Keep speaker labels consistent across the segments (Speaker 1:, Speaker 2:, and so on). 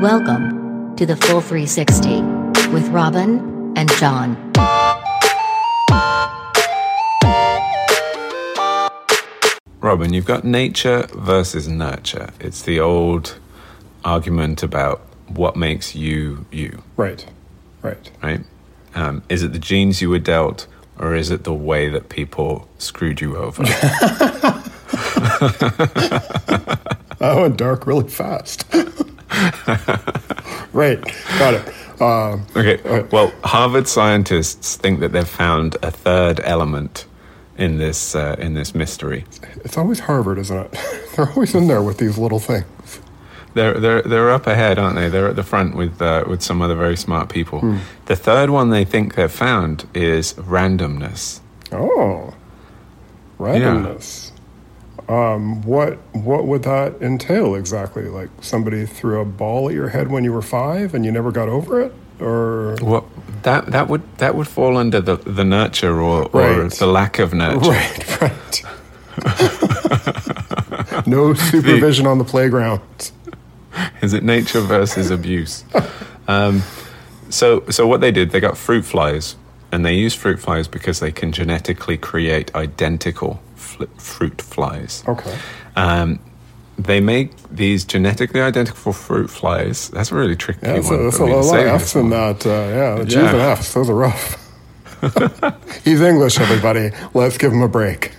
Speaker 1: Welcome to the Full 360 with Robin and John.
Speaker 2: Robin, you've got nature versus nurture. It's the old argument about what makes you you,
Speaker 3: Right. Right.
Speaker 2: right? Um, is it the genes you were dealt, or is it the way that people screwed you over?
Speaker 3: That went dark really fast. right. Got it. Uh,
Speaker 2: okay, well, Harvard scientists think that they've found a third element in this uh, in this mystery.
Speaker 3: it's always Harvard, isn't it? They're always in there with these little things.
Speaker 2: They're they're they're up ahead, aren't they? They're at the front with uh, with some other very smart people. The third one they think they've found is randomness.
Speaker 3: Oh. Randomness. Um, what what would that entail exactly? Like somebody threw a ball at your head when you were five and you never got over it? Or
Speaker 2: What that that would that would fall under the the nurture or, or the lack of nurture.
Speaker 3: Right, right. no supervision on the playground.
Speaker 2: Is it nature versus abuse? Um, so so what they did, they got fruit flies, and they use fruit flies because they can genetically create identical fl- fruit flies.
Speaker 3: Okay.
Speaker 2: Um, they make these genetically identical fruit flies. That's a really tricky
Speaker 3: Yeah, that's a,
Speaker 2: one.
Speaker 3: that's a
Speaker 2: me to
Speaker 3: lot of
Speaker 2: this
Speaker 3: F's in that. Uh, yeah, the G's
Speaker 2: Yeah.
Speaker 3: and F's. Those are rough. He's English, everybody. Let's give him a break.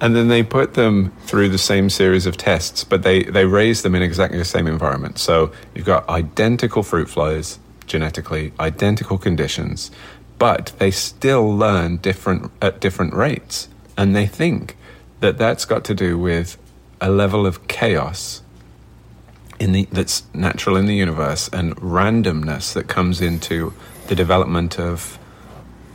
Speaker 2: And then they put them through the same series of tests, but they, they raise them in exactly the same environment. So you've got identical fruit flies, genetically, identical conditions, but they still learn different at different rates. And they think that that's got to do with a level of chaos in the, that's natural in the universe and randomness that comes into the development of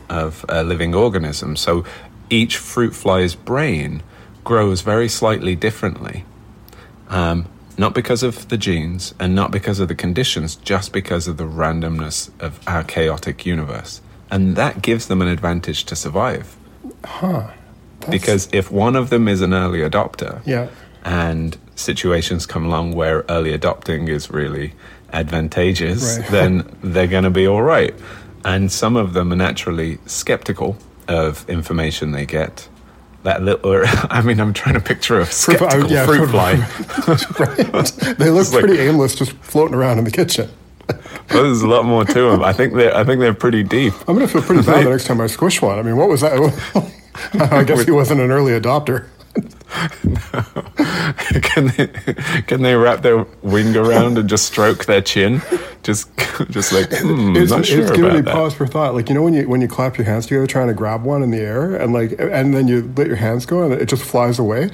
Speaker 2: of a living organism. So each fruit fly's brain grows very slightly differently. Um, not because of the genes and not because of the conditions, just because of the randomness of our chaotic universe. And that gives them an advantage to survive. Because if one of them is an early adopter,
Speaker 3: Yeah.
Speaker 2: and situations come along where early adopting is really advantageous,
Speaker 3: Right.
Speaker 2: then they're going to be all right. And some of them are naturally skeptical of information they get. That little, I mean, I'm trying to picture a
Speaker 3: fly- oh,
Speaker 2: skeptical
Speaker 3: yeah,
Speaker 2: fruit
Speaker 3: fruit-
Speaker 2: fly.
Speaker 3: right. They look
Speaker 2: like-
Speaker 3: pretty aimless, just floating around in the kitchen.
Speaker 2: Well, there's a lot more to them. I think they're, I think they're pretty deep.
Speaker 3: I'm going to feel pretty bad the next time I squish one. I mean, what was that? I guess he wasn't an early adopter.
Speaker 2: can they, can they wrap their wing around and just stroke their chin? Just, just like, hmm,
Speaker 3: It's,
Speaker 2: not sure
Speaker 3: it's giving me pause for thought. Like you know when you when you clap your hands together trying to grab one in the air and like and then you let your hands go and it just flies away.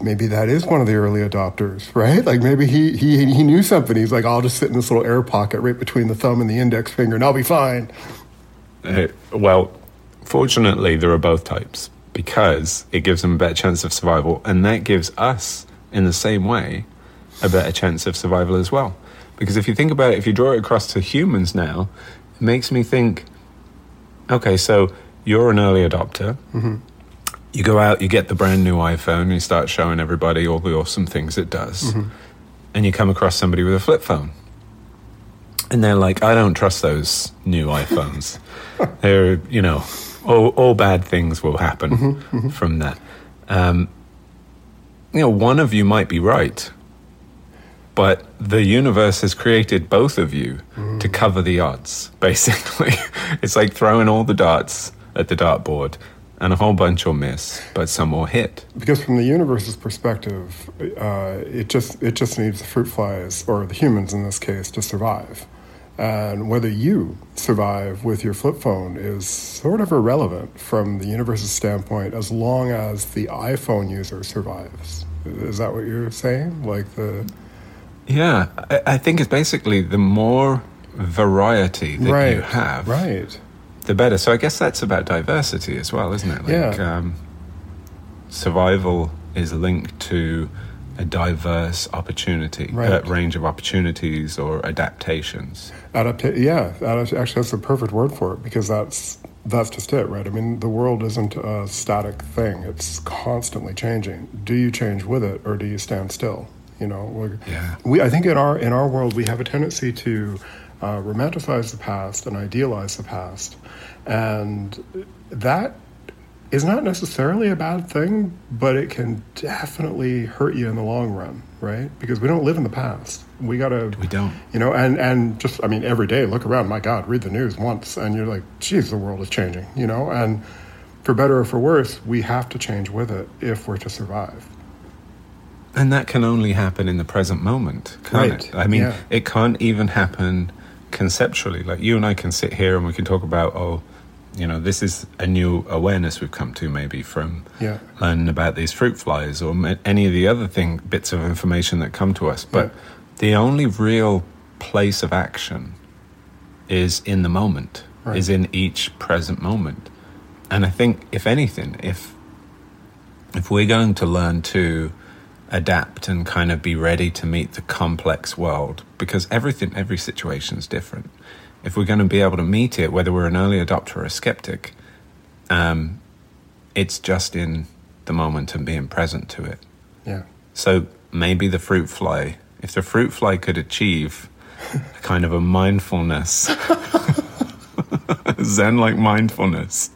Speaker 3: Maybe that is one of the early adopters, right? Like maybe he he he knew something. He's like, I'll just sit in this little air pocket right between the thumb and the index finger, and I'll be fine.
Speaker 2: Uh, well, fortunately, there are both types because it gives them a better chance of survival, and that gives us, in the same way, a better chance of survival as well. Because if you think about it, if you draw it across to humans now, it makes me think okay, so you're an early adopter. Mm-hmm. You go out, you get the brand new iPhone, and you start showing everybody all the awesome things it does. Mm-hmm. And you come across somebody with a flip phone. And they're like, I don't trust those new iPhones. they're, you know, all, all bad things will happen from that. Um, you know, one of you might be right, but the universe has created both of you to cover the odds, basically. it's like throwing all the darts at the dartboard, and a whole bunch will miss, but some will hit.
Speaker 3: Because from the universe's perspective, uh, it just it just needs the fruit flies or the humans in this case to survive, and whether you survive with your flip phone is sort of irrelevant from the universe's standpoint, as long as the iPhone user survives. Is that what you're saying? Like the
Speaker 2: Yeah, I, I think it's basically the more variety that
Speaker 3: right,
Speaker 2: you have,
Speaker 3: right?
Speaker 2: the better. So I guess that's about diversity as well, isn't it? Like,
Speaker 3: Yeah.
Speaker 2: Um, survival is linked to a diverse opportunity,
Speaker 3: Right.
Speaker 2: uh, range of opportunities or adaptations.
Speaker 3: Adapta- yeah, actually, that's the perfect word for it because that's that's just it, right? I mean, the world isn't a static thing; it's constantly changing. Do you change with it, or do you stand still? You know,
Speaker 2: Yeah.
Speaker 3: we I think in our in our world we have a tendency to uh, romanticize the past and idealize the past, and that is not necessarily a bad thing, but it can definitely hurt you in the long run, right? Because we don't live in the past. We gotta
Speaker 2: We don't.
Speaker 3: you know, and and just I mean, every day look around. My God, read the news once, and you're like, geez, the world is changing. You know, and for better or for worse, we have to change with it if we're to survive.
Speaker 2: And that can only happen in the present moment, can't
Speaker 3: Right,
Speaker 2: it? I mean,
Speaker 3: yeah.
Speaker 2: it can't even happen conceptually. Like you and I can sit here and we can talk about, oh, you know, this is a new awareness we've come to maybe from
Speaker 3: Yeah.
Speaker 2: learning about these fruit flies or any of the other thing bits of information that come to us. But
Speaker 3: Yeah.
Speaker 2: the only real place of action is in the moment,
Speaker 3: Right.
Speaker 2: is in each present moment. And I think, if anything, if if we're going to learn to adapt and kind of be ready to meet the complex world, because everything, every situation is different. If we're going to be able to meet it, whether we're an early adopter or a skeptic, um, it's just in the moment and being present to it.
Speaker 3: Yeah.
Speaker 2: So maybe the fruit fly, if the fruit fly could achieve a kind of a mindfulness, Zen like mindfulness,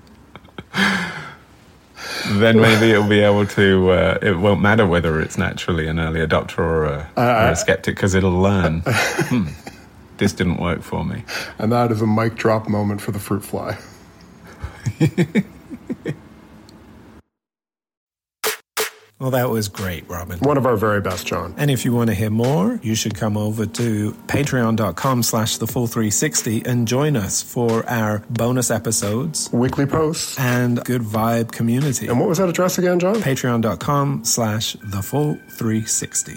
Speaker 2: then maybe it'll be able to, uh, it won't matter whether it's naturally an early adopter or a, or a skeptic because it'll learn. hmm, this didn't work for me.
Speaker 3: And that is a mic drop moment for the fruit fly.
Speaker 4: Well, that was great, Robin.
Speaker 3: One of our very best, John.
Speaker 4: And if you want to hear more, you should come over to patreon.com slash the full 360 and join us for our bonus episodes
Speaker 3: Weekly posts.
Speaker 4: and good vibe community.
Speaker 3: And what was that address again, John?
Speaker 4: Patreon.com slash the full 360.